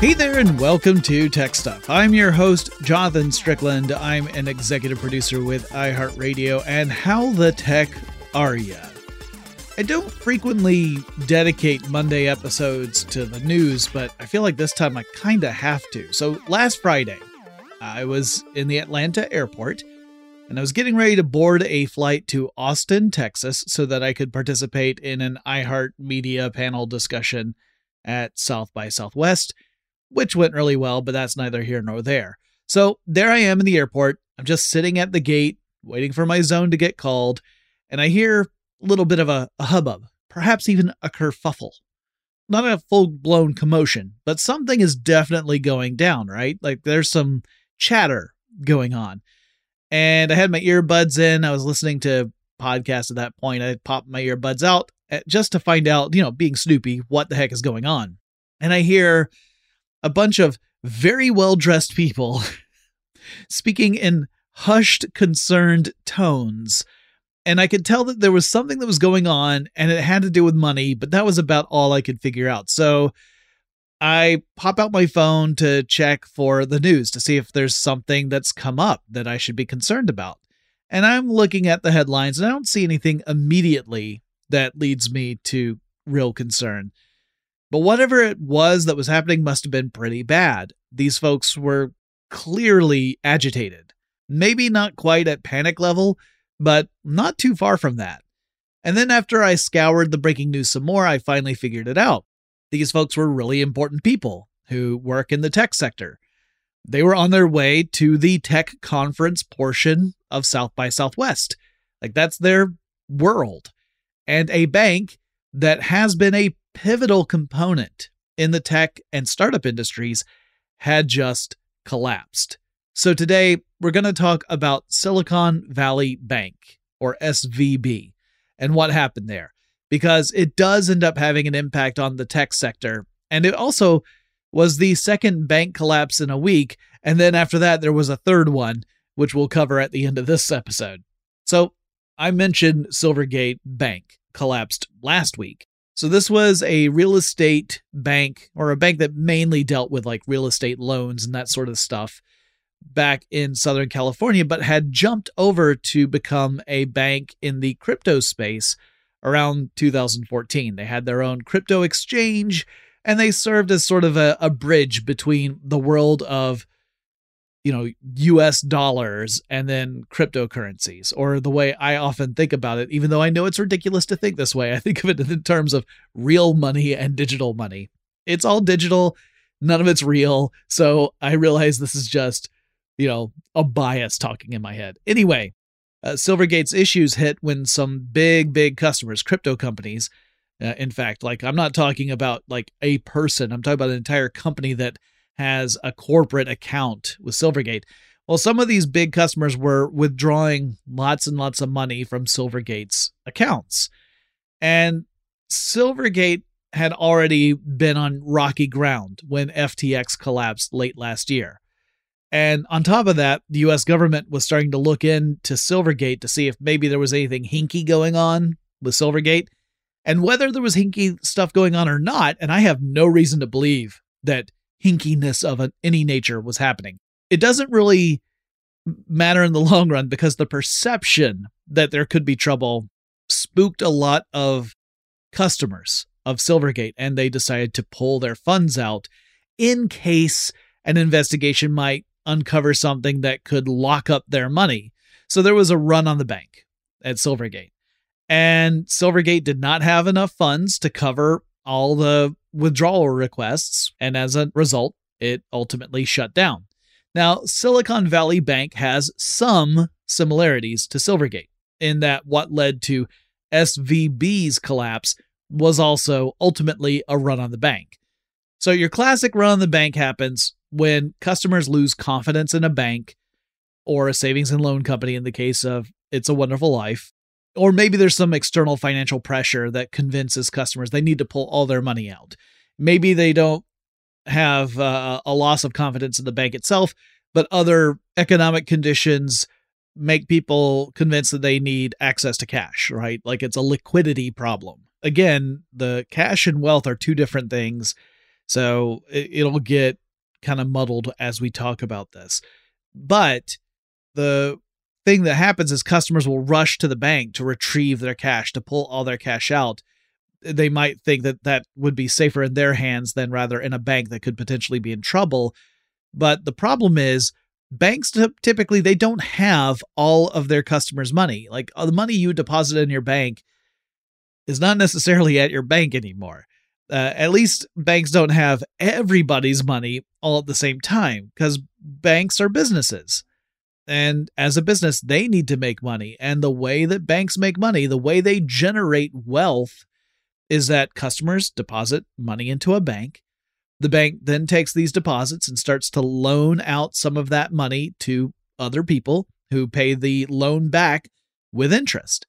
Hey there, and welcome to Tech Stuff. I'm your host, Jonathan Strickland. I'm an executive producer with iHeartRadio, and how the tech are ya? I don't frequently dedicate Monday episodes to the news, but I feel like this time I kinda have to. So last Friday, I was in the Atlanta airport and I was getting ready to board a flight to Austin, Texas, so that I could participate in an iHeart Media panel discussion at South by Southwest, which went really well, but that's neither here nor there. So there I am in the airport. I'm just sitting at the gate, waiting for my zone to get called, and I hear a little bit of a, a hubbub, perhaps even a kerfuffle. Not a full blown commotion, but something is definitely going down, right? Like there's some chatter going on and I had my earbuds in. I was listening to podcasts at that point. I popped my earbuds out eh, just to find out, you know, being Snoopy, what the heck is going on. And I hear a bunch of very well dressed people speaking in hushed, concerned tones. And I could tell that there was something that was going on and it had to do with money, but that was about all I could figure out. So I pop out my phone to check for the news to see if there's something that's come up that I should be concerned about. And I'm looking at the headlines and I don't see anything immediately that leads me to real concern. But whatever it was that was happening must have been pretty bad. These folks were clearly agitated. Maybe not quite at panic level, but not too far from that. And then after I scoured the breaking news some more, I finally figured it out. These folks were really important people who work in the tech sector. They were on their way to the tech conference portion of South by Southwest. Like that's their world. And a bank that has been a pivotal component in the tech and startup industries had just collapsed. So today we're going to talk about Silicon Valley Bank or SVB and what happened there because it does end up having an impact on the tech sector. And it also was the second bank collapse in a week. And then after that, there was a third one, which we'll cover at the end of this episode. So I mentioned Silvergate Bank collapsed last week. So this was a real estate bank or a bank that mainly dealt with like real estate loans and that sort of stuff back in Southern California, but had jumped over to become a bank in the crypto space around 2014. They had their own crypto exchange and they served as sort of a, a bridge between the world of you know US dollars and then cryptocurrencies or the way I often think about it even though I know it's ridiculous to think this way I think of it in terms of real money and digital money. It's all digital none of it's real so I realize this is just you know a bias talking in my head. Anyway uh, Silvergate's issues hit when some big big customers crypto companies uh, in fact like I'm not talking about like a person I'm talking about an entire company that has a corporate account with Silvergate. Well, some of these big customers were withdrawing lots and lots of money from Silvergate's accounts. And Silvergate had already been on rocky ground when FTX collapsed late last year. And on top of that, the US government was starting to look into Silvergate to see if maybe there was anything hinky going on with Silvergate. And whether there was hinky stuff going on or not, and I have no reason to believe that hinkiness of any nature was happening. It doesn't really matter in the long run because the perception that there could be trouble spooked a lot of customers of Silvergate and they decided to pull their funds out in case an investigation might uncover something that could lock up their money. So there was a run on the bank at Silvergate. And Silvergate did not have enough funds to cover all the withdrawal requests, and as a result, it ultimately shut down. Now, Silicon Valley Bank has some similarities to Silvergate in that what led to SVB's collapse was also ultimately a run on the bank. So, your classic run on the bank happens when customers lose confidence in a bank or a savings and loan company in the case of It's a Wonderful Life, or maybe there's some external financial pressure that convinces customers they need to pull all their money out. Maybe they don't have uh, a loss of confidence in the bank itself, but other economic conditions make people convinced that they need access to cash, right? Like it's a liquidity problem. Again, the cash and wealth are two different things. So it'll get kind of muddled as we talk about this. But the thing that happens is customers will rush to the bank to retrieve their cash, to pull all their cash out. They might think that that would be safer in their hands than rather in a bank that could potentially be in trouble. But the problem is, banks typically they don't have all of their customers' money. Like uh, the money you deposit in your bank is not necessarily at your bank anymore. Uh, at least banks don't have everybody's money all at the same time because banks are businesses. And as a business, they need to make money. And the way that banks make money, the way they generate wealth, is that customers deposit money into a bank. The bank then takes these deposits and starts to loan out some of that money to other people who pay the loan back with interest.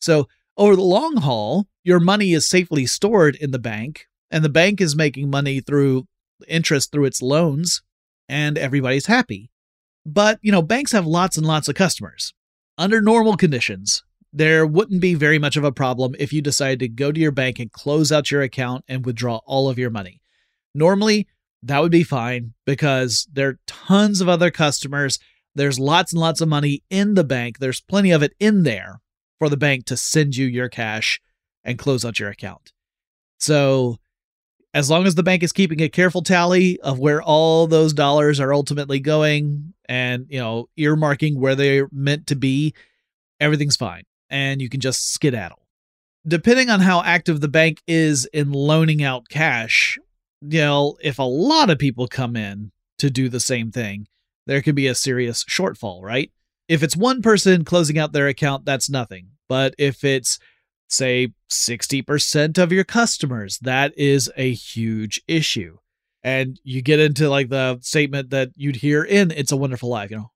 So, over the long haul, your money is safely stored in the bank, and the bank is making money through interest through its loans, and everybody's happy. But, you know, banks have lots and lots of customers. Under normal conditions, there wouldn't be very much of a problem if you decided to go to your bank and close out your account and withdraw all of your money. Normally, that would be fine because there are tons of other customers. There's lots and lots of money in the bank. There's plenty of it in there for the bank to send you your cash and close out your account. So as long as the bank is keeping a careful tally of where all those dollars are ultimately going and you know earmarking where they're meant to be everything's fine. And you can just skedaddle. Depending on how active the bank is in loaning out cash you know if a lot of people come in to do the same thing there could be a serious shortfall right? If it's one person closing out their account that's nothing. But if it's say 60% of your customers. That is a huge issue. And you get into like the statement that you'd hear in It's a Wonderful Life, you know,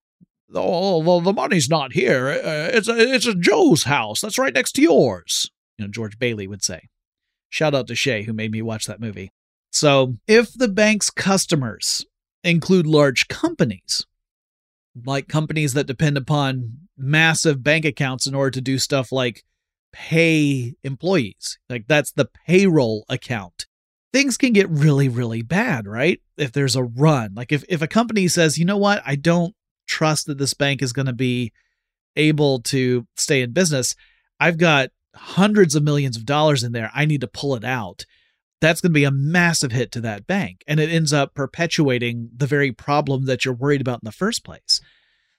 oh, the money's not here. Uh, it's a, it's a Joe's house. That's right next to yours. You know, George Bailey would say. Shout out to Shay, who made me watch that movie. So, if the bank's customers include large companies, like companies that depend upon massive bank accounts in order to do stuff like pay employees. Like that's the payroll account. Things can get really, really bad, right? If there's a run. Like if, if a company says, you know what, I don't trust that this bank is going to be able to stay in business. I've got hundreds of millions of dollars in there. I need to pull it out. That's going to be a massive hit to that bank. And it ends up perpetuating the very problem that you're worried about in the first place.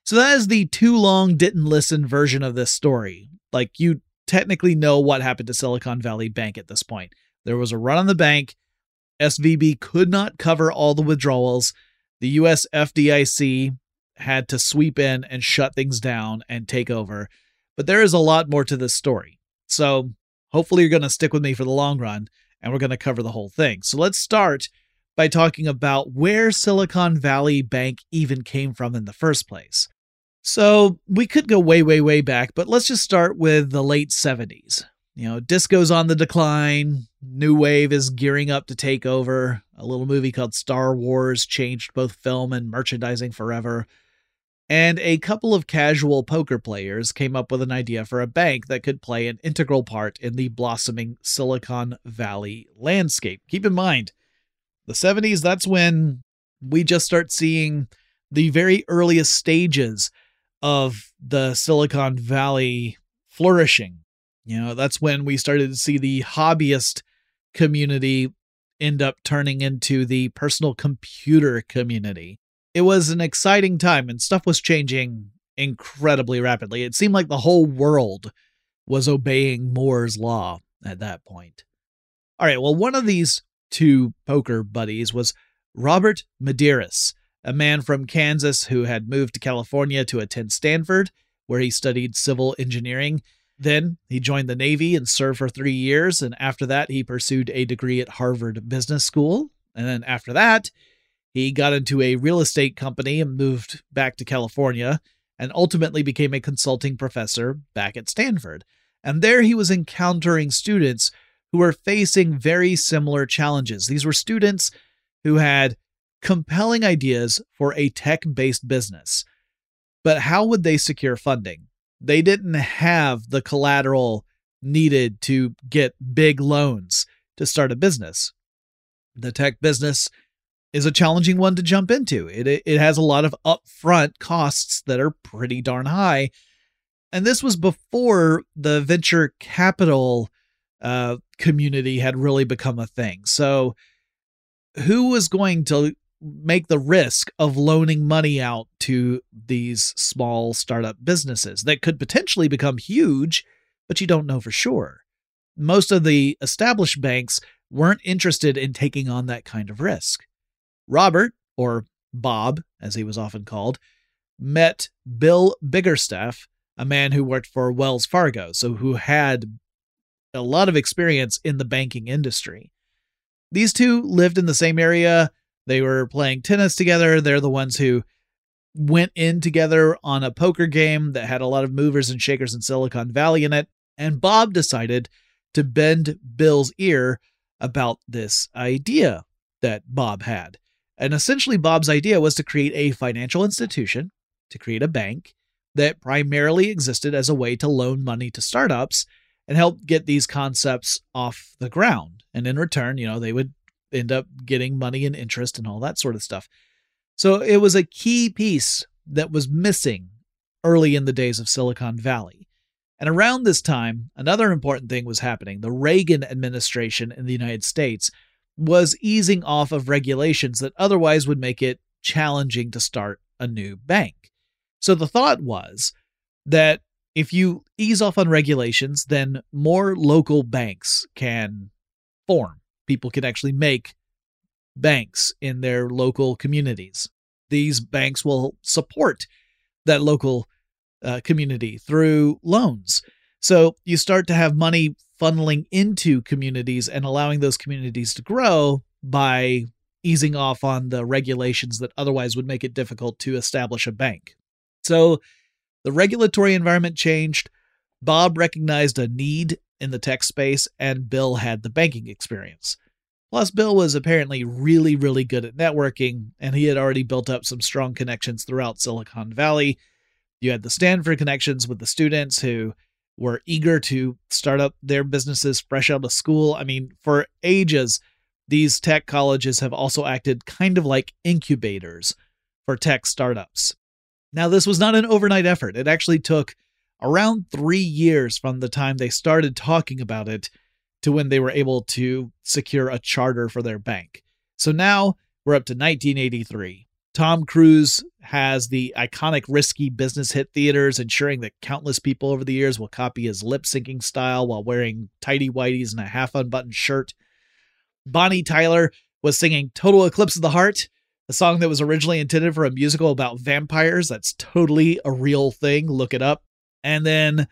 So that is the too long didn't listen version of this story. Like you technically know what happened to Silicon Valley Bank at this point. There was a run on the bank. SVB could not cover all the withdrawals. The US FDIC had to sweep in and shut things down and take over. But there is a lot more to this story. So hopefully you're going to stick with me for the long run and we're going to cover the whole thing. So let's start by talking about where Silicon Valley Bank even came from in the first place. So we could go way, way, way back, but let's just start with the late 70s. You know, disco's on the decline, New Wave is gearing up to take over. A little movie called Star Wars changed both film and merchandising forever and a couple of casual poker players came up with an idea for a bank that could play an integral part in the blossoming Silicon Valley landscape. Keep in mind, the 70s, that's when we just start seeing the very earliest stages of the Silicon Valley flourishing. You know, that's when we started to see the hobbyist community end up turning into the personal computer community it was an exciting time and stuff was changing incredibly rapidly. It seemed like the whole world was obeying Moore's law at that point. All right, well, one of these two poker buddies was Robert Medeiros, a man from Kansas who had moved to California to attend Stanford, where he studied civil engineering. Then he joined the Navy and served for three years. And after that, he pursued a degree at Harvard Business School. And then after that, he got into a real estate company and moved back to California and ultimately became a consulting professor back at Stanford. And there he was encountering students who were facing very similar challenges. These were students who had compelling ideas for a tech based business. But how would they secure funding? They didn't have the collateral needed to get big loans to start a business. The tech business is a challenging one to jump into. It it has a lot of upfront costs that are pretty darn high. And this was before the venture capital uh, community had really become a thing. So, who was going to make the risk of loaning money out to these small startup businesses that could potentially become huge, but you don't know for sure? Most of the established banks weren't interested in taking on that kind of risk. Robert, or Bob, as he was often called, met Bill Biggerstaff, a man who worked for Wells Fargo, so who had a lot of experience in the banking industry. These two lived in the same area. They were playing tennis together. They're the ones who went in together on a poker game that had a lot of movers and shakers in Silicon Valley in it. And Bob decided to bend Bill's ear about this idea that Bob had. And essentially, Bob's idea was to create a financial institution, to create a bank that primarily existed as a way to loan money to startups and help get these concepts off the ground. And in return, you know, they would end up getting money and interest and all that sort of stuff. So it was a key piece that was missing early in the days of Silicon Valley. And around this time, another important thing was happening. The Reagan administration in the United States was easing off of regulations that otherwise would make it challenging to start a new bank. So the thought was that if you ease off on regulations, then more local banks can form. People can actually make banks in their local communities. These banks will support that local uh, community through loans. So you start to have money funneling into communities and allowing those communities to grow by easing off on the regulations that otherwise would make it difficult to establish a bank. So the regulatory environment changed. Bob recognized a need in the tech space, and Bill had the banking experience. Plus, Bill was apparently really, really good at networking, and he had already built up some strong connections throughout Silicon Valley. You had the Stanford connections with the students who were eager to start up their businesses fresh out of school. I mean, for ages, these tech colleges have also acted kind of like incubators for tech startups. Now, this was not an overnight effort. It actually took around three years from the time they started talking about it to when they were able to secure a charter for their bank. So now we're up to 1983. Tom Cruise has the iconic risky business hit theaters, ensuring that countless people over the years will copy his lip syncing style while wearing tidy whities and a half unbuttoned shirt. Bonnie Tyler was singing Total Eclipse of the Heart, a song that was originally intended for a musical about vampires. That's totally a real thing. Look it up. And then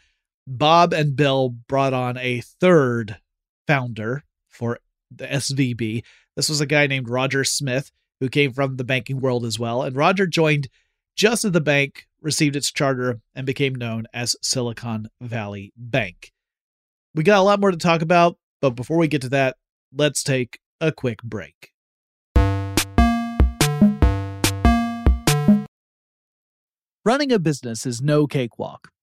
Bob and Bill brought on a third founder for the SVB. This was a guy named Roger Smith who came from the banking world as well. And Roger joined just as the bank received its charter and became known as Silicon Valley Bank. We got a lot more to talk about, but before we get to that, let's take a quick break. Running a business is no cakewalk.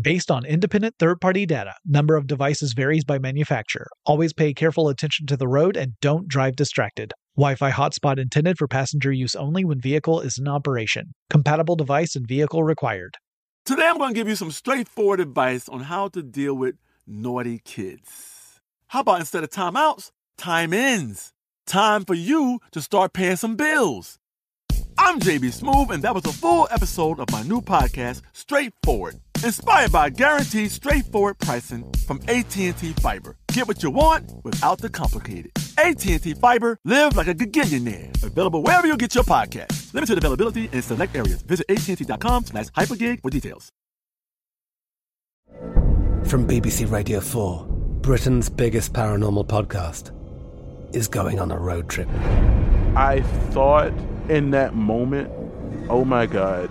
Based on independent third party data, number of devices varies by manufacturer. Always pay careful attention to the road and don't drive distracted. Wi Fi hotspot intended for passenger use only when vehicle is in operation. Compatible device and vehicle required. Today I'm going to give you some straightforward advice on how to deal with naughty kids. How about instead of timeouts, time ins? Time for you to start paying some bills. I'm JB Smoove, and that was a full episode of my new podcast, Straightforward, inspired by guaranteed straightforward pricing from AT&T Fiber. Get what you want without the complicated. AT&T Fiber, live like a gigillionaire. Available wherever you get your podcast. Limited availability in select areas. Visit AT&T.com slash hypergig for details. From BBC Radio 4, Britain's biggest paranormal podcast is going on a road trip. I thought in that moment, oh my God,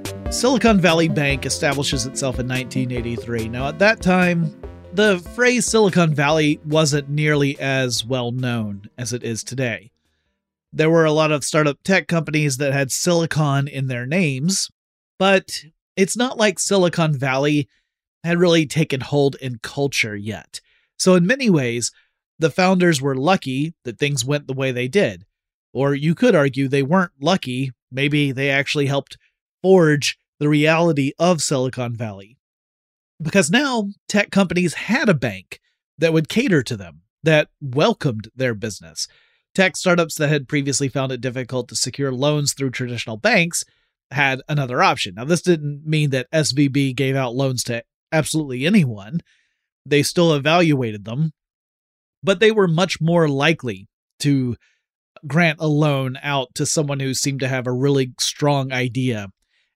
Silicon Valley Bank establishes itself in 1983. Now, at that time, the phrase Silicon Valley wasn't nearly as well known as it is today. There were a lot of startup tech companies that had silicon in their names, but it's not like Silicon Valley had really taken hold in culture yet. So, in many ways, the founders were lucky that things went the way they did. Or you could argue they weren't lucky Maybe they actually helped forge the reality of Silicon Valley. Because now tech companies had a bank that would cater to them, that welcomed their business. Tech startups that had previously found it difficult to secure loans through traditional banks had another option. Now, this didn't mean that SVB gave out loans to absolutely anyone. They still evaluated them, but they were much more likely to grant a loan out to someone who seemed to have a really strong idea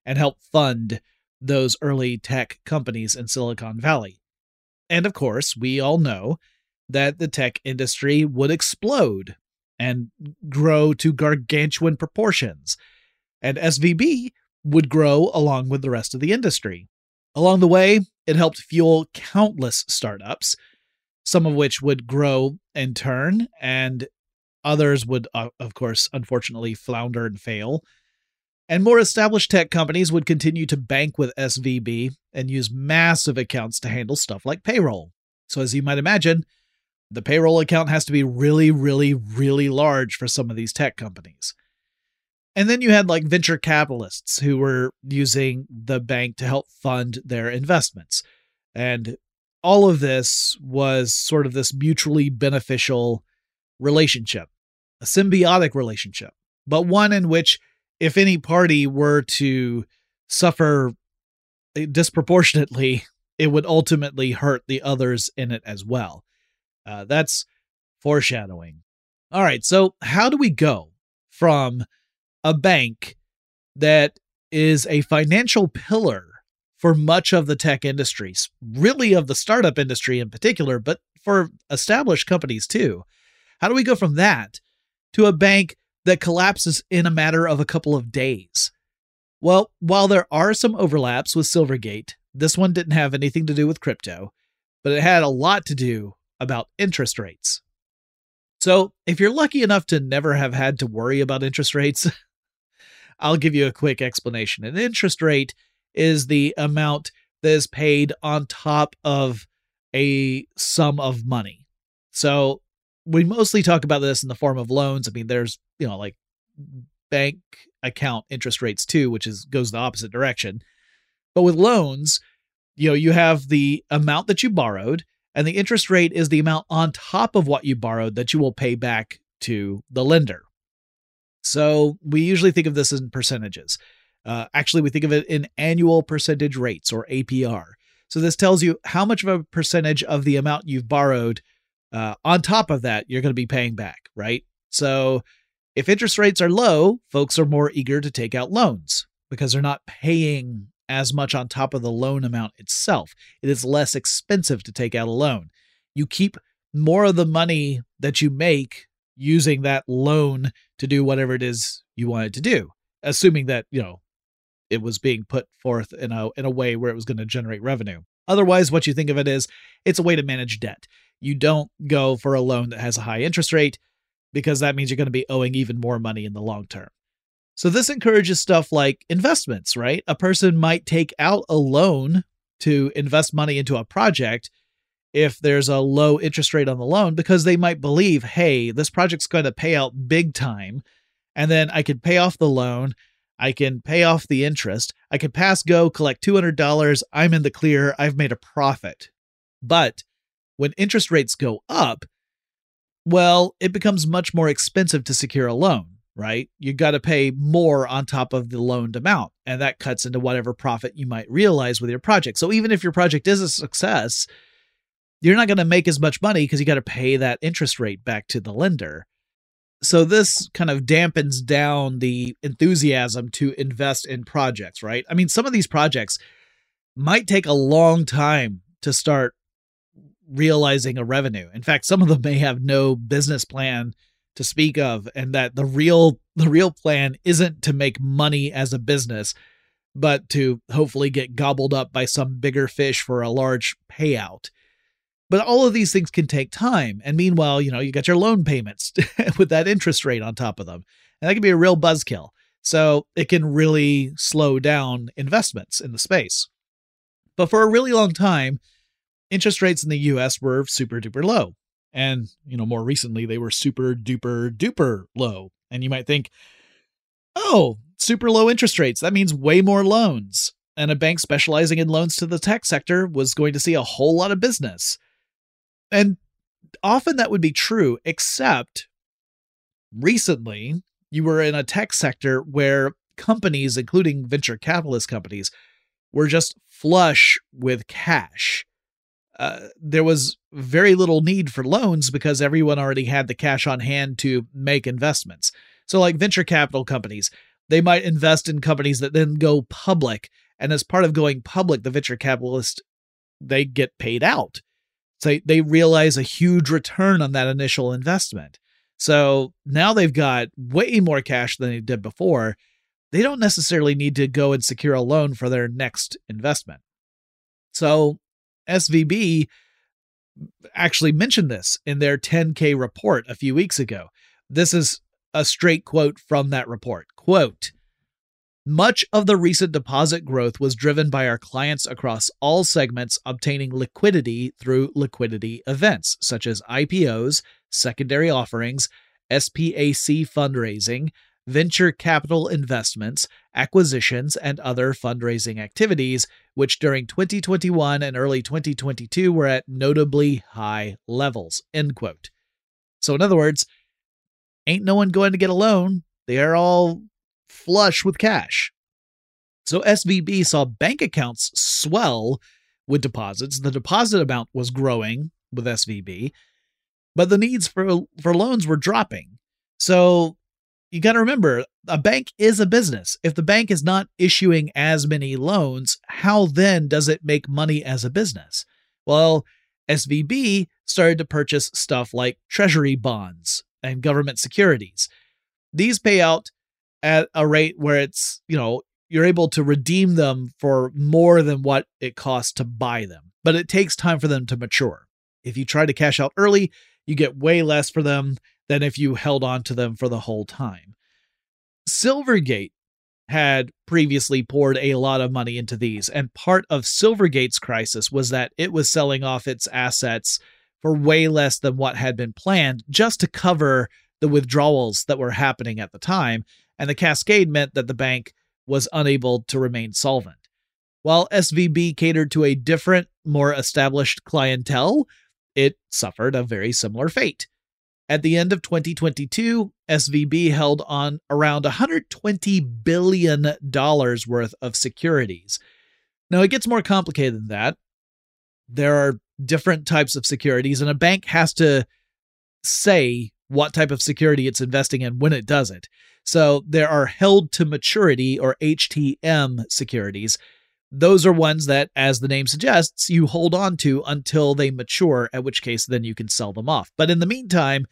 and help fund those early tech companies in Silicon Valley. And of course, we all know that the tech industry would explode and grow to gargantuan proportions, and SVB would grow along with the rest of the industry. Along the way, it helped fuel countless startups, some of which would grow in turn, and others would, of course, unfortunately flounder and fail. And more established tech companies would continue to bank with SVB and use massive accounts to handle stuff like payroll. So, as you might imagine, the payroll account has to be really, really, really large for some of these tech companies. And then you had like venture capitalists who were using the bank to help fund their investments. And all of this was sort of this mutually beneficial relationship, a symbiotic relationship, but one in which if any party were to suffer disproportionately, it would ultimately hurt the others in it as well. Uh, that's foreshadowing. All right, so how do we go from a bank that is a financial pillar for much of the tech industries, really of the startup industry in particular, but for established companies too? How do we go from that to a bank that collapses in a matter of a couple of days? Well, while there are some overlaps with Silvergate, this one didn't have anything to do with crypto, but it had a lot to do about interest rates. So, if you're lucky enough to never have had to worry about interest rates, I'll give you a quick explanation. An interest rate is the amount that is paid on top of a sum of money. So, we mostly talk about this in the form of loans. I mean, there's, you know, like bank account interest rates too, which is goes the opposite direction. But with loans, you know, you have the amount that you borrowed and the interest rate is the amount on top of what you borrowed that you will pay back to the lender. So we usually think of this in percentages. Uh, actually, we think of it in annual percentage rates or APR. So this tells you how much of a percentage of the amount you've borrowed uh, on top of that you're going to be paying back, right? So if interest rates are low, folks are more eager to take out loans because they're not paying as much on top of the loan amount itself. It is less expensive to take out a loan. You keep more of the money that you make using that loan to do whatever it is you wanted to do, assuming that, you know, it was being put forth in a in a way where it was going to generate revenue. Otherwise, what you think of it is it's a way to manage debt. You don't go for a loan that has a high interest rate because that means you're going to be owing even more money in the long term. So this encourages stuff like investments, right? A person might take out a loan to invest money into a project if there's a low interest rate on the loan because they might believe, hey, this project's going to pay out big time. And then I can pay off the loan. I can pay off the interest. I can pass go, collect $200. I'm in the clear. I've made a profit. But when interest rates go up, well, it becomes much more expensive to secure a loan right? You got to pay more on top of the loaned amount, and that cuts into whatever profit you might realize with your project. So even if your project is a success, you're not going to make as much money because you got to pay that interest rate back to the lender. So this kind of dampens down the enthusiasm to invest in projects, right? I mean, some of these projects might take a long time to start realizing a revenue. In fact, some of them may have no business plan to speak of and that the real the real plan isn't to make money as a business but to hopefully get gobbled up by some bigger fish for a large payout. But all of these things can take time and meanwhile you know you got your loan payments with that interest rate on top of them and that can be a real buzzkill. So it can really slow down investments in the space. But for a really long time interest rates in the US were super duper low and, you know, more recently, they were super duper duper low. And you might think, oh, super low interest rates. That means way more loans. And a bank specializing in loans to the tech sector was going to see a whole lot of business. And often that would be true, except recently you were in a tech sector where companies, including venture capitalist companies, were just flush with cash. Uh, there was very little need for loans because everyone already had the cash on hand to make investments. So, like venture capital companies, they might invest in companies that then go public. And as part of going public, the venture capitalist they get paid out. So they realize a huge return on that initial investment. So now they've got way more cash than they did before. They don't necessarily need to go and secure a loan for their next investment. So SVB actually mentioned this in their 10K report a few weeks ago. This is a straight quote from that report. Quote, much of the recent deposit growth was driven by our clients across all segments obtaining liquidity through liquidity events such as IPOs, secondary offerings, SPAC fundraising, venture capital investments, acquisitions, and other fundraising activities, which during 2021 and early 2022 were at notably high levels. End quote. So, in other words, ain't no one going to get a loan. They are all flush with cash. So SVB saw bank accounts swell with deposits. The deposit amount was growing with SVB, but the needs for for loans were dropping. So you got to remember a bank is a business. If the bank is not issuing as many loans, how then does it make money as a business? Well, SVB started to purchase stuff like treasury bonds and government securities. These pay out at a rate where it's, you know, you're able to redeem them for more than what it costs to buy them. But it takes time for them to mature. If you try to cash out early, you get way less for them than if you held on to them for the whole time. Silvergate had previously poured a lot of money into these, and part of Silvergate's crisis was that it was selling off its assets for way less than what had been planned just to cover the withdrawals that were happening at the time and the cascade meant that the bank was unable to remain solvent. While SVB catered to a different, more established clientele, it suffered a very similar fate. At the end of 2022, SVB held on around $120 billion worth of securities. Now, it gets more complicated than that. There are different types of securities, and a bank has to say what type of security it's investing in when it does it. So there are held to maturity or HTM securities. Those are ones that, as the name suggests, you hold on to until they mature, at which case then you can sell them off. But in the meantime,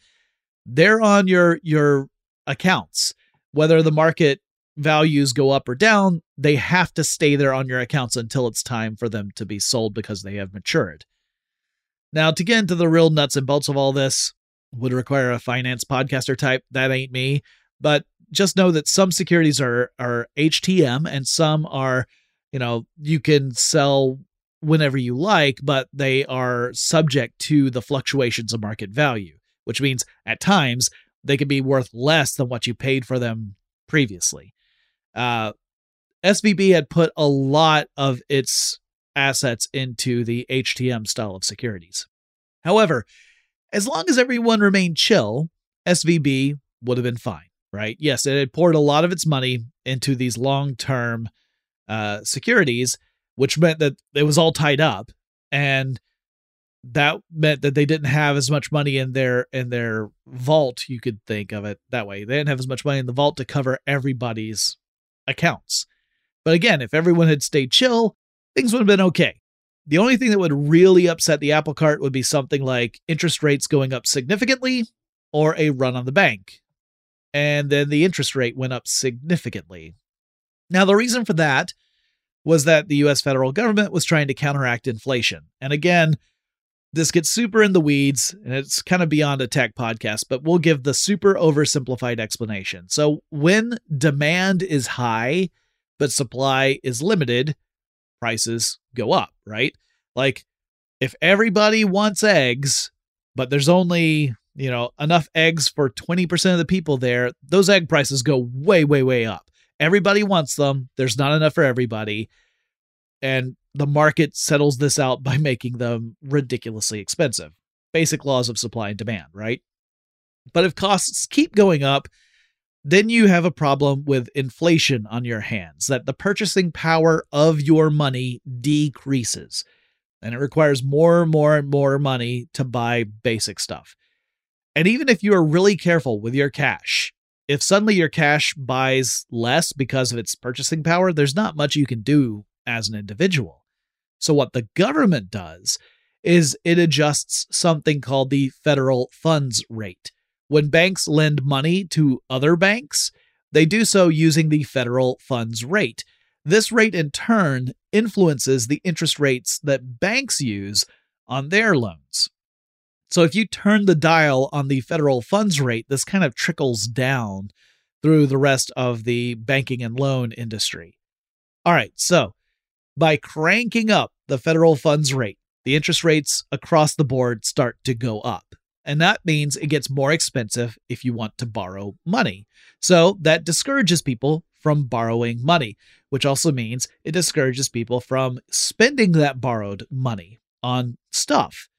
they're on your your accounts. Whether the market values go up or down, they have to stay there on your accounts until it's time for them to be sold because they have matured. Now, to get into the real nuts and bolts of all this, would require a finance podcaster type. That ain't me. But just know that some securities are are HTM and some are, you know, you can sell whenever you like, but they are subject to the fluctuations of market value, which means at times they can be worth less than what you paid for them previously. Uh, SVB had put a lot of its assets into the HTM style of securities. However, as long as everyone remained chill, SVB would have been fine right? Yes, it had poured a lot of its money into these long term uh, securities, which meant that it was all tied up. And that meant that they didn't have as much money in their in their vault you could think of it that way they didn't have as much money in the vault to cover everybody's accounts but again if everyone had stayed chill things would have been okay the only thing that would really upset the apple cart would be something like interest rates going up significantly or a run on the bank and then the interest rate went up significantly. Now, the reason for that was that the US federal government was trying to counteract inflation. And again, this gets super in the weeds and it's kind of beyond a tech podcast, but we'll give the super oversimplified explanation. So, when demand is high, but supply is limited, prices go up, right? Like, if everybody wants eggs, but there's only you know, enough eggs for 20% of the people there, those egg prices go way, way, way up. Everybody wants them. There's not enough for everybody. And the market settles this out by making them ridiculously expensive. Basic laws of supply and demand, right? But if costs keep going up, then you have a problem with inflation on your hands, that the purchasing power of your money decreases. And it requires more and more and more money to buy basic stuff. And even if you are really careful with your cash, if suddenly your cash buys less because of its purchasing power, there's not much you can do as an individual. So, what the government does is it adjusts something called the federal funds rate. When banks lend money to other banks, they do so using the federal funds rate. This rate, in turn, influences the interest rates that banks use on their loans. So if you turn the dial on the federal funds rate, this kind of trickles down through the rest of the banking and loan industry. All right, so by cranking up the federal funds rate, the interest rates across the board start to go up. And that means it gets more expensive if you want to borrow money. So that discourages people from borrowing money, which also means it discourages people from spending that borrowed money on stuff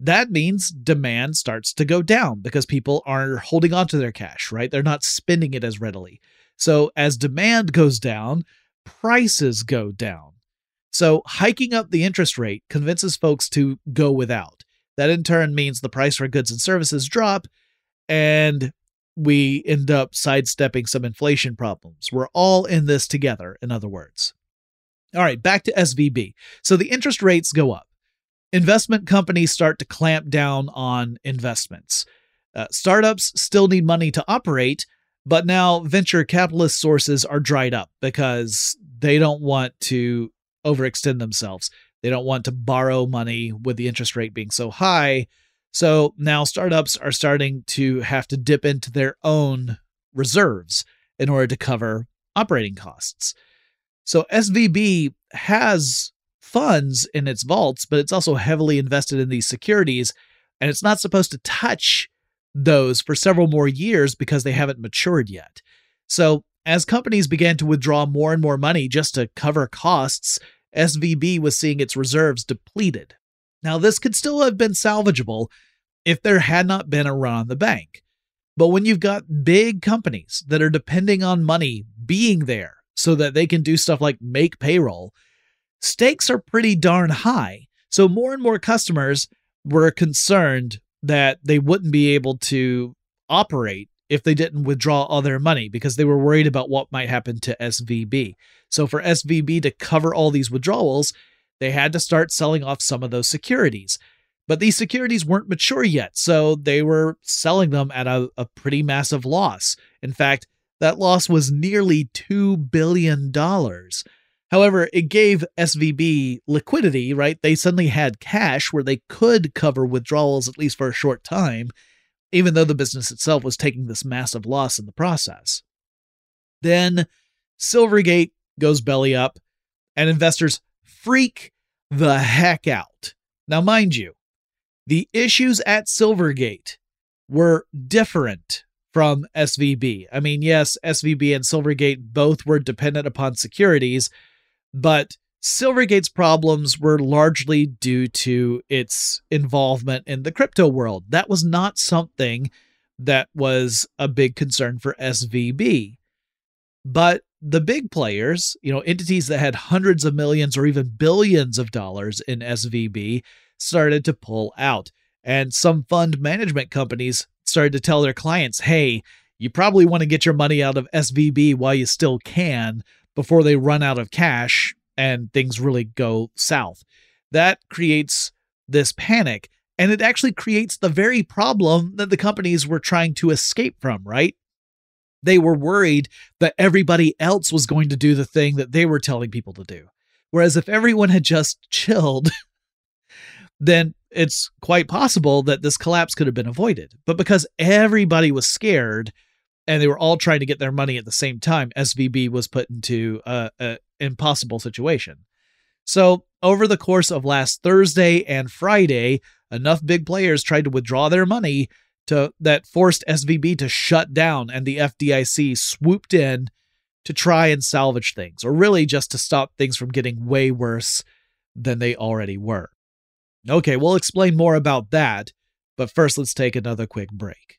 that means demand starts to go down because people are holding on to their cash, right? They're not spending it as readily. So as demand goes down, prices go down. So hiking up the interest rate convinces folks to go without. That in turn means the price for goods and services drop and we end up sidestepping some inflation problems. We're all in this together, in other words. All right, back to SVB. So the interest rates go up investment companies start to clamp down on investments. Uh, startups still need money to operate, but now venture capitalist sources are dried up because they don't want to overextend themselves. They don't want to borrow money with the interest rate being so high. So now startups are starting to have to dip into their own reserves in order to cover operating costs. So SVB has funds in its vaults, but it's also heavily invested in these securities, and it's not supposed to touch those for several more years because they haven't matured yet. So, as companies began to withdraw more and more money just to cover costs, SVB was seeing its reserves depleted. Now, this could still have been salvageable if there had not been a run on the bank. But when you've got big companies that are depending on money being there so that they can do stuff like make payroll, stakes are pretty darn high. So more and more customers were concerned that they wouldn't be able to operate if they didn't withdraw all their money because they were worried about what might happen to SVB. So for SVB to cover all these withdrawals, they had to start selling off some of those securities. But these securities weren't mature yet, so they were selling them at a, a pretty massive loss. In fact, that loss was nearly $2 billion. However, it gave SVB liquidity, right? They suddenly had cash where they could cover withdrawals at least for a short time, even though the business itself was taking this massive loss in the process. Then Silvergate goes belly up, and investors freak the heck out. Now, mind you, the issues at Silvergate were different from SVB. I mean, yes, SVB and Silvergate both were dependent upon securities, but Silvergate's problems were largely due to its involvement in the crypto world. That was not something that was a big concern for SVB. But the big players, you know, entities that had hundreds of millions or even billions of dollars in SVB, started to pull out. And some fund management companies started to tell their clients, hey, you probably want to get your money out of SVB while you still can before they run out of cash and things really go south. That creates this panic and it actually creates the very problem that the companies were trying to escape from, right? They were worried that everybody else was going to do the thing that they were telling people to do. Whereas if everyone had just chilled, then it's quite possible that this collapse could have been avoided. But because everybody was scared, and they were all trying to get their money at the same time, SVB was put into a, a impossible situation. So, over the course of last Thursday and Friday, enough big players tried to withdraw their money to that forced SVB to shut down and the FDIC swooped in to try and salvage things or really just to stop things from getting way worse than they already were. Okay, we'll explain more about that, but first let's take another quick break.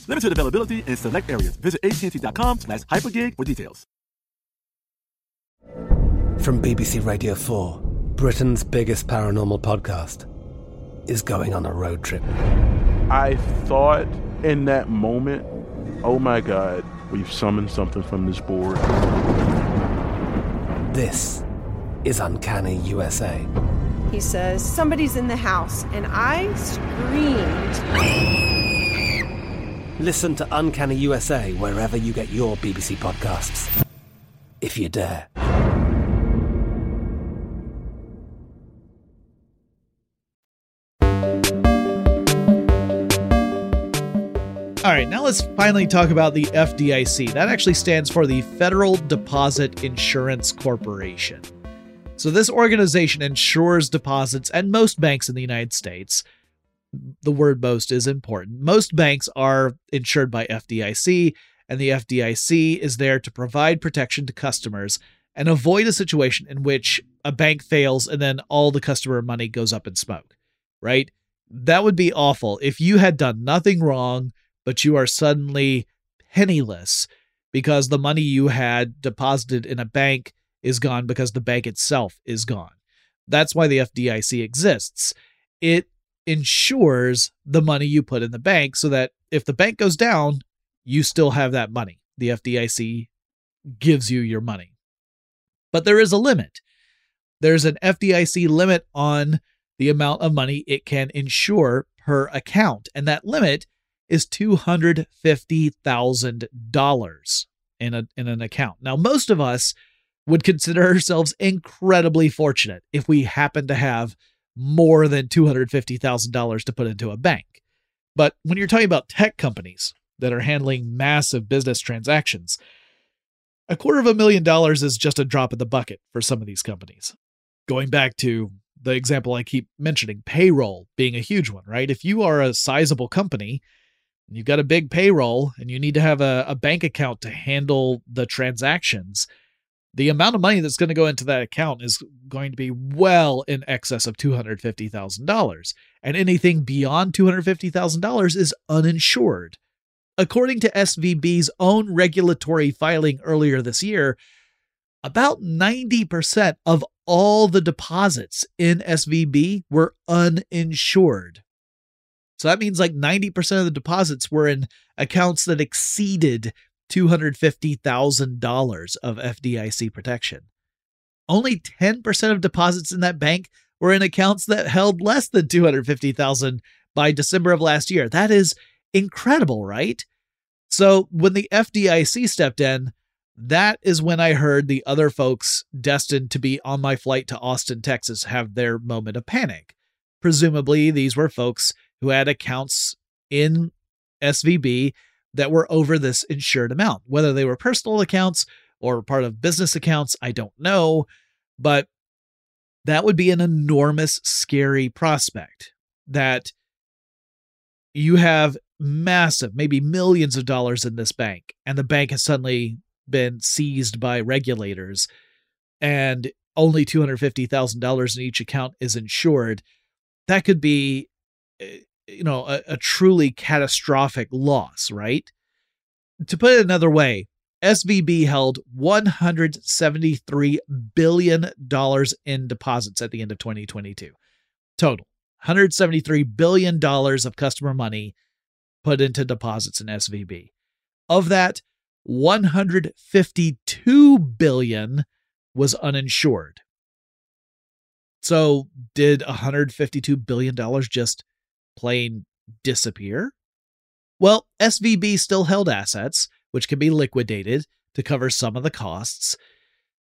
Limited availability in select areas. Visit AT&T.com slash hypergig for details. From BBC Radio 4, Britain's biggest paranormal podcast is going on a road trip. I thought in that moment, oh my God, we've summoned something from this board. This is Uncanny USA. He says, Somebody's in the house, and I screamed. Listen to Uncanny USA wherever you get your BBC podcasts, if you dare. All right, now let's finally talk about the FDIC. That actually stands for the Federal Deposit Insurance Corporation. So, this organization insures deposits at most banks in the United States. The word most is important. Most banks are insured by FDIC, and the FDIC is there to provide protection to customers and avoid a situation in which a bank fails and then all the customer money goes up in smoke, right? That would be awful. If you had done nothing wrong, but you are suddenly penniless because the money you had deposited in a bank is gone because the bank itself is gone. That's why the FDIC exists. It insures the money you put in the bank so that if the bank goes down, you still have that money. The FDIC gives you your money. But there is a limit. There's an FDIC limit on the amount of money it can insure per account. And that limit is $250,000 in a in an account. Now most of us would consider ourselves incredibly fortunate if we happen to have more than $250,000 to put into a bank. But when you're talking about tech companies that are handling massive business transactions, a quarter of a million dollars is just a drop in the bucket for some of these companies. Going back to the example I keep mentioning, payroll being a huge one, right? If you are a sizable company you've got a big payroll and you need to have a, a bank account to handle the transactions, the amount of money that's going to go into that account is going to be well in excess of $250,000. And anything beyond $250,000 is uninsured. According to SVB's own regulatory filing earlier this year, about 90% of all the deposits in SVB were uninsured. So that means like 90% of the deposits were in accounts that exceeded $250,000 of FDIC protection. Only 10% of deposits in that bank were in accounts that held less than 250,000 by December of last year. That is incredible, right? So, when the FDIC stepped in, that is when I heard the other folks destined to be on my flight to Austin, Texas, have their moment of panic. Presumably, these were folks who had accounts in SVB that were over this insured amount. Whether they were personal accounts or part of business accounts, I don't know. But that would be an enormous, scary prospect that you have massive, maybe millions of dollars in this bank, and the bank has suddenly been seized by regulators, and only $250,000 in each account is insured. That could be, eh, you know, a, a truly catastrophic loss, right? To put it another way, SVB held $173 billion in deposits at the end of 2022. Total $173 billion of customer money put into deposits in SVB. Of that, 152 billion was uninsured. So, did 152 billion dollars just plain disappear? Well, SVB still held assets, which can be liquidated to cover some of the costs,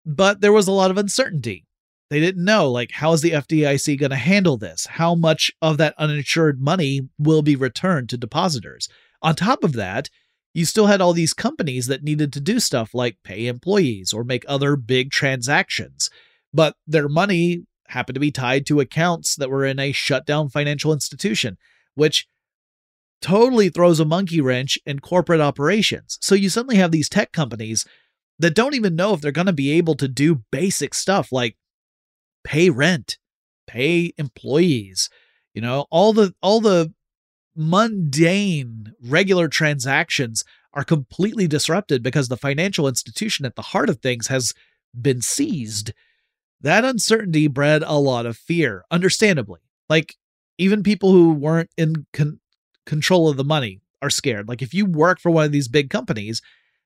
but there was a lot of uncertainty. They didn't know, like, how is the FDIC going to handle this? How much of that uninsured money will be returned to depositors? On top of that, you still had all these companies that needed to do stuff like pay employees or make other big transactions, but their money happened to be tied to accounts that were in a shutdown financial institution, which totally throws a monkey wrench in corporate operations. So you suddenly have these tech companies that don't even know if they're going to be able to do basic stuff like pay rent, pay employees, you know, all the all the mundane regular transactions are completely disrupted because the financial institution at the heart of things has been seized. That uncertainty bred a lot of fear, understandably. Like even people who weren't in con- control of the money are scared. Like if you work for one of these big companies,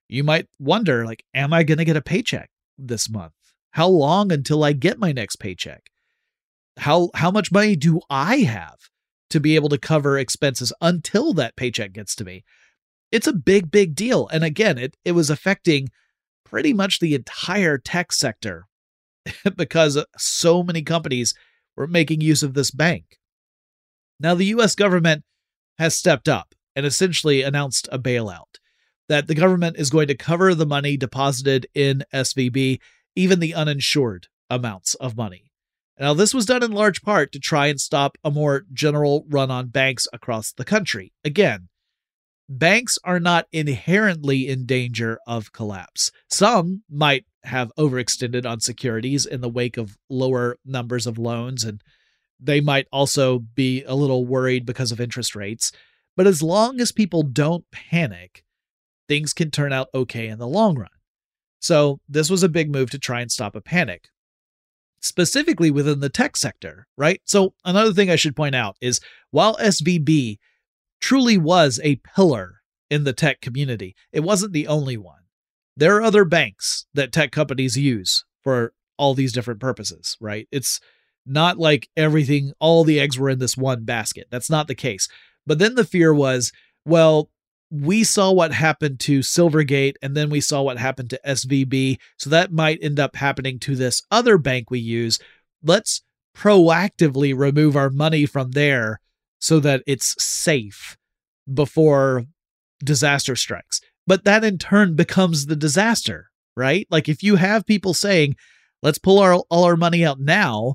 you might wonder like am I going to get a paycheck this month? How long until I get my next paycheck? How how much money do I have to be able to cover expenses until that paycheck gets to me? It's a big big deal. And again, it it was affecting pretty much the entire tech sector because so many companies were making use of this bank. Now the US government has stepped up and essentially announced a bailout that the government is going to cover the money deposited in SVB, even the uninsured amounts of money. Now, this was done in large part to try and stop a more general run on banks across the country. Again, banks are not inherently in danger of collapse. Some might have overextended on securities in the wake of lower numbers of loans and they might also be a little worried because of interest rates. But as long as people don't panic, things can turn out okay in the long run. So, this was a big move to try and stop a panic, specifically within the tech sector, right? So, another thing I should point out is while SVB truly was a pillar in the tech community, it wasn't the only one. There are other banks that tech companies use for all these different purposes, right? It's not like everything, all the eggs were in this one basket. That's not the case. But then the fear was, well, we saw what happened to Silvergate and then we saw what happened to SVB. So that might end up happening to this other bank we use. Let's proactively remove our money from there so that it's safe before disaster strikes. But that in turn becomes the disaster, right? Like if you have people saying, let's pull our, all our money out now,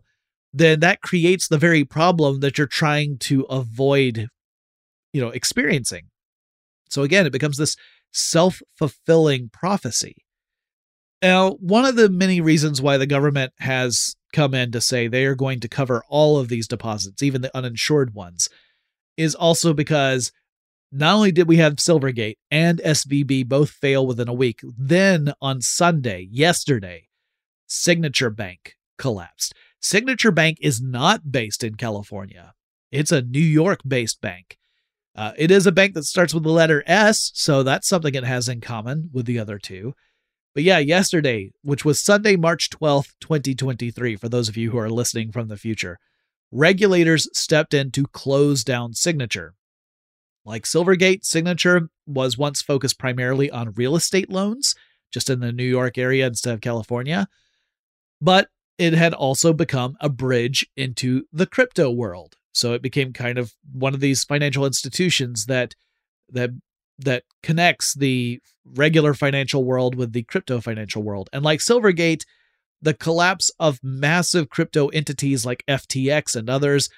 then that creates the very problem that you're trying to avoid, you know, experiencing. So again, it becomes this self-fulfilling prophecy. Now, one of the many reasons why the government has come in to say they are going to cover all of these deposits, even the uninsured ones, is also because not only did we have Silvergate and SVB both fail within a week, then on Sunday, yesterday, Signature Bank collapsed. Signature Bank is not based in California. It's a New York based bank. Uh, it is a bank that starts with the letter S, so that's something it has in common with the other two. But yeah, yesterday, which was Sunday, March 12th, 2023, for those of you who are listening from the future, regulators stepped in to close down Signature. Like Silvergate, Signature was once focused primarily on real estate loans, just in the New York area instead of California. But it had also become a bridge into the crypto world. So it became kind of one of these financial institutions that that that connects the regular financial world with the crypto financial world. And like Silvergate, the collapse of massive crypto entities like FTX and others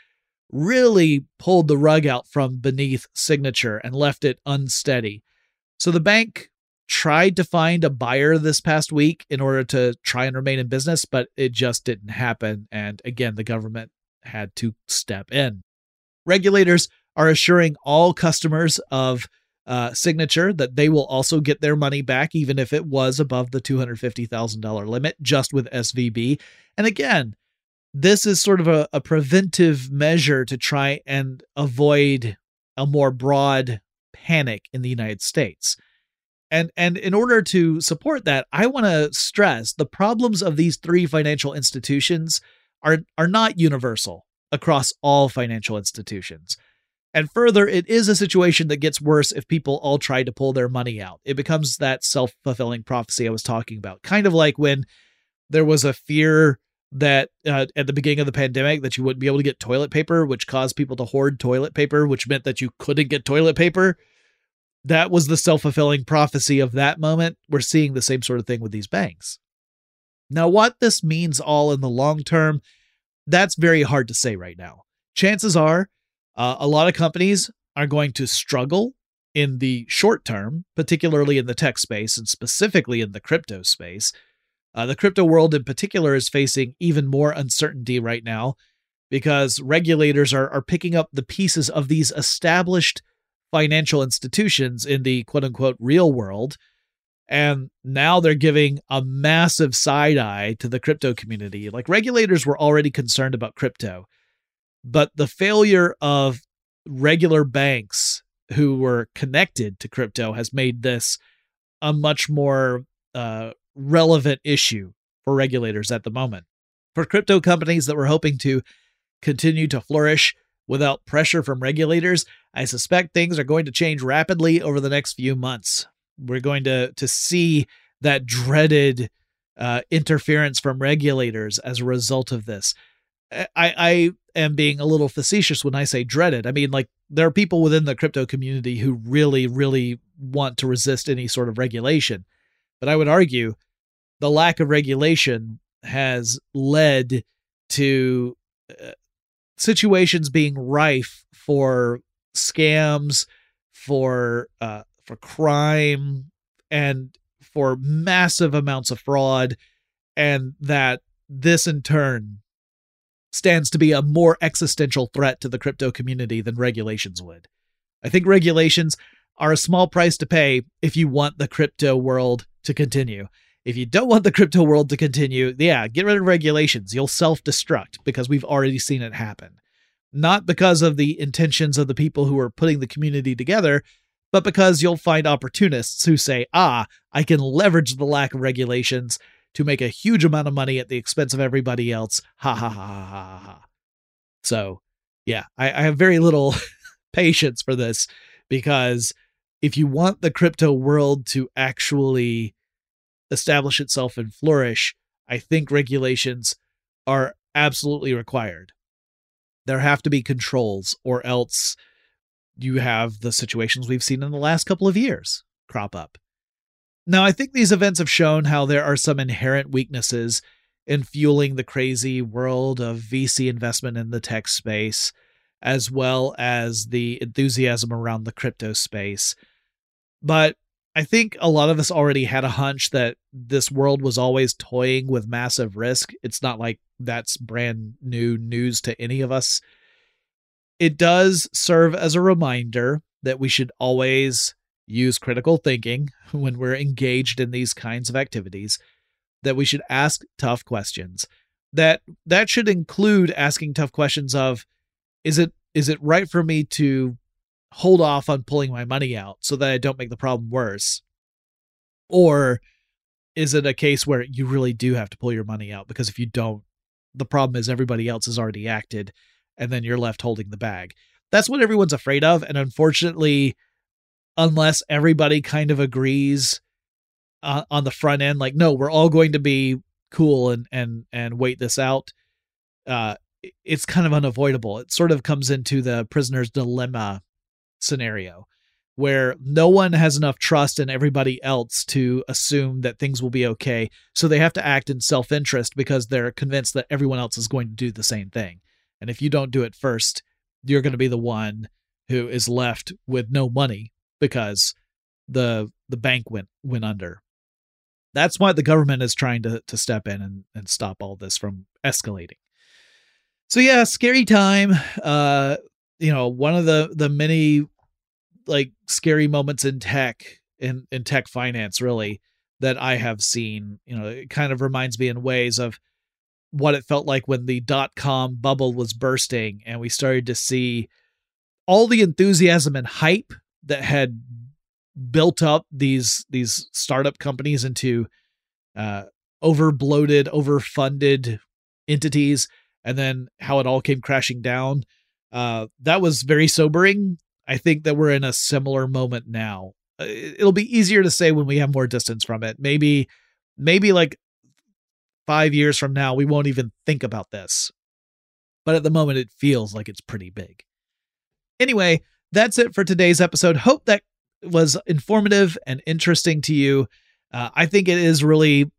really pulled the rug out from beneath Signature and left it unsteady. So the bank tried to find a buyer this past week in order to try and remain in business, but it just didn't happen. And again, the government had to step in. Regulators are assuring all customers of uh, Signature that they will also get their money back, even if it was above the $250,000 limit, just with SVB. And again, this is sort of a, a preventive measure to try and avoid a more broad panic in the United States. And and in order to support that, I want to stress the problems of these three financial institutions are are not universal across all financial institutions. And further, it is a situation that gets worse if people all try to pull their money out. It becomes that self fulfilling prophecy I was talking about. Kind of like when there was a fear that uh, at the beginning of the pandemic that you wouldn't be able to get toilet paper, which caused people to hoard toilet paper, which meant that you couldn't get toilet paper. That was the self fulfilling prophecy of that moment. We're seeing the same sort of thing with these banks. Now, what this means all in the long term, that's very hard to say right now. Chances are uh, a lot of companies are going to struggle in the short term, particularly in the tech space and specifically in the crypto space. Uh, the crypto world in particular is facing even more uncertainty right now because regulators are, are picking up the pieces of these established financial institutions in the quote unquote real world. And now they're giving a massive side eye to the crypto community. Like regulators were already concerned about crypto but the failure of regular banks who were connected to crypto has made this a much more uh, relevant issue for regulators at the moment. For crypto companies that were hoping to continue to flourish without pressure from regulators, I suspect things are going to change rapidly over the next few months. We're going to to see that dreaded uh, interference from regulators as a result of this. I, I am being a little facetious when I say dreaded. I mean, like, there are people within the crypto community who really, really want to resist any sort of regulation. But I would argue the lack of regulation has led to uh, situations being rife for scams, for uh, for crime, and for massive amounts of fraud, and that this in turn stands to be a more existential threat to the crypto community than regulations would. I think regulations are a small price to pay if you want the crypto world to continue. If you don't want the crypto world to continue, yeah, get rid of regulations. You'll self destruct because we've already seen it happen. Not because of the intentions of the people who are putting the community together, but because you'll find opportunists who say, ah, I can leverage the lack of regulations to make a huge amount of money at the expense of everybody else. Ha ha ha ha ha ha. So, yeah, I, I have very little patience for this because if you want the crypto world to actually establish itself and flourish, I think regulations are absolutely required. There have to be controls, or else you have the situations we've seen in the last couple of years crop up. Now, I think these events have shown how there are some inherent weaknesses in fueling the crazy world of VC investment in the tech space, as well as the enthusiasm around the crypto space. But I think a lot of us already had a hunch that this world was always toying with massive risk. It's not like that's brand new news to any of us. It does serve as a reminder that we should always use critical thinking when we're engaged in these kinds of activities, that we should ask tough questions. That that should include asking tough questions of is it is it right for me to hold off on pulling my money out so that I don't make the problem worse? Or is it a case where you really do have to pull your money out because if you don't, the problem is everybody else has already acted and then you're left holding the bag. That's what everyone's afraid of. And unfortunately, unless everybody kind of agrees uh, on the front end, like, no, we're all going to be cool and, and, and wait this out, uh, it's kind of unavoidable. It sort of comes into the prisoner's dilemma scenario where no one has enough trust in everybody else to assume that things will be okay. So they have to act in self interest because they're convinced that everyone else is going to do the same thing. And if you don't do it first, you're going to be the one who is left with no money because the the bank went went under. That's why the government is trying to to step in and, and stop all this from escalating. So yeah, scary time. Uh, you know, one of the the many like scary moments in tech in in tech finance really that I have seen. You know, it kind of reminds me in ways of what it felt like when the dot com bubble was bursting and we started to see all the enthusiasm and hype that had built up these these startup companies into uh over bloated overfunded entities and then how it all came crashing down uh that was very sobering I think that we're in a similar moment now. Uh, it'll be easier to say when we have more distance from it. Maybe, maybe like five years from now, we won't even think about this. But at the moment, it feels like it's pretty big. Anyway, that's it for today's episode. Hope that was informative and interesting to you. Uh, I think it is really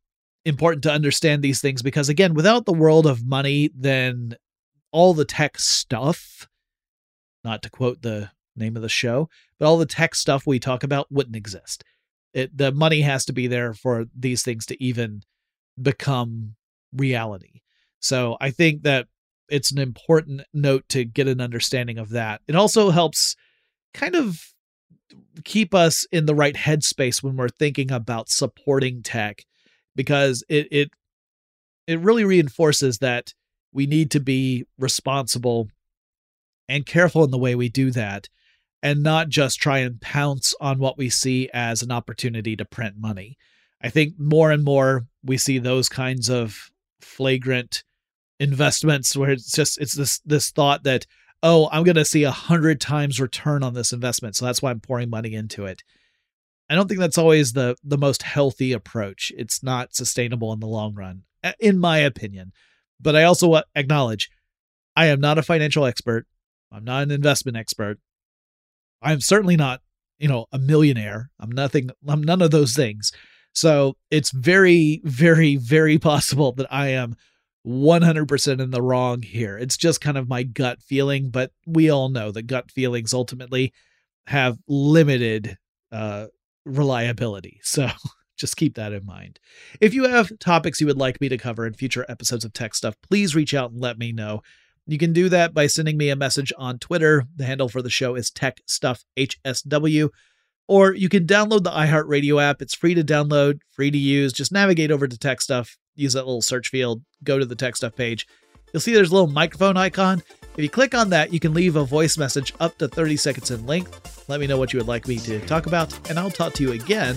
important to understand these things because, again, without the world of money, then all the tech stuff, not to quote the name of the show, but all the tech stuff we talk about wouldn't exist. It, the money has to be there for these things to even become reality. So I think that it's an important note to get an understanding of that. It also helps kind of keep us in the right headspace when we're thinking about supporting tech because it it it really reinforces that we need to be responsible and careful in the way we do that and not just try and pounce on what we see as an opportunity to print money. I think more and more we see those kinds of flagrant investments where it's just it's this this thought that oh I'm going to see a hundred times return on this investment, so that's why I'm pouring money into it. I don't think that's always the the most healthy approach. It's not sustainable in the long run, in my opinion. But I also acknowledge I am not a financial expert. I'm not an investment expert. I'm certainly not, you know, a millionaire. I'm nothing, I'm none of those things. So it's very, very, very possible that I am 100% in the wrong here. It's just kind of my gut feeling, but we all know that gut feelings ultimately have limited uh, reliability. So just keep that in mind. If you have topics you would like me to cover in future episodes of Tech Stuff, please reach out and let me know. You can do that by sending me a message on Twitter. The handle for the show is Tech Stuff HSW. Or you can download the iHeartRadio app. It's free to download, free to use. Just navigate over to Tech Stuff, use that little search field, go to the Tech Stuff page. You'll see there's a little microphone icon. If you click on that, you can leave a voice message up to 30 seconds in length. Let me know what you would like me to talk about, and I'll talk to you again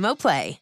Play.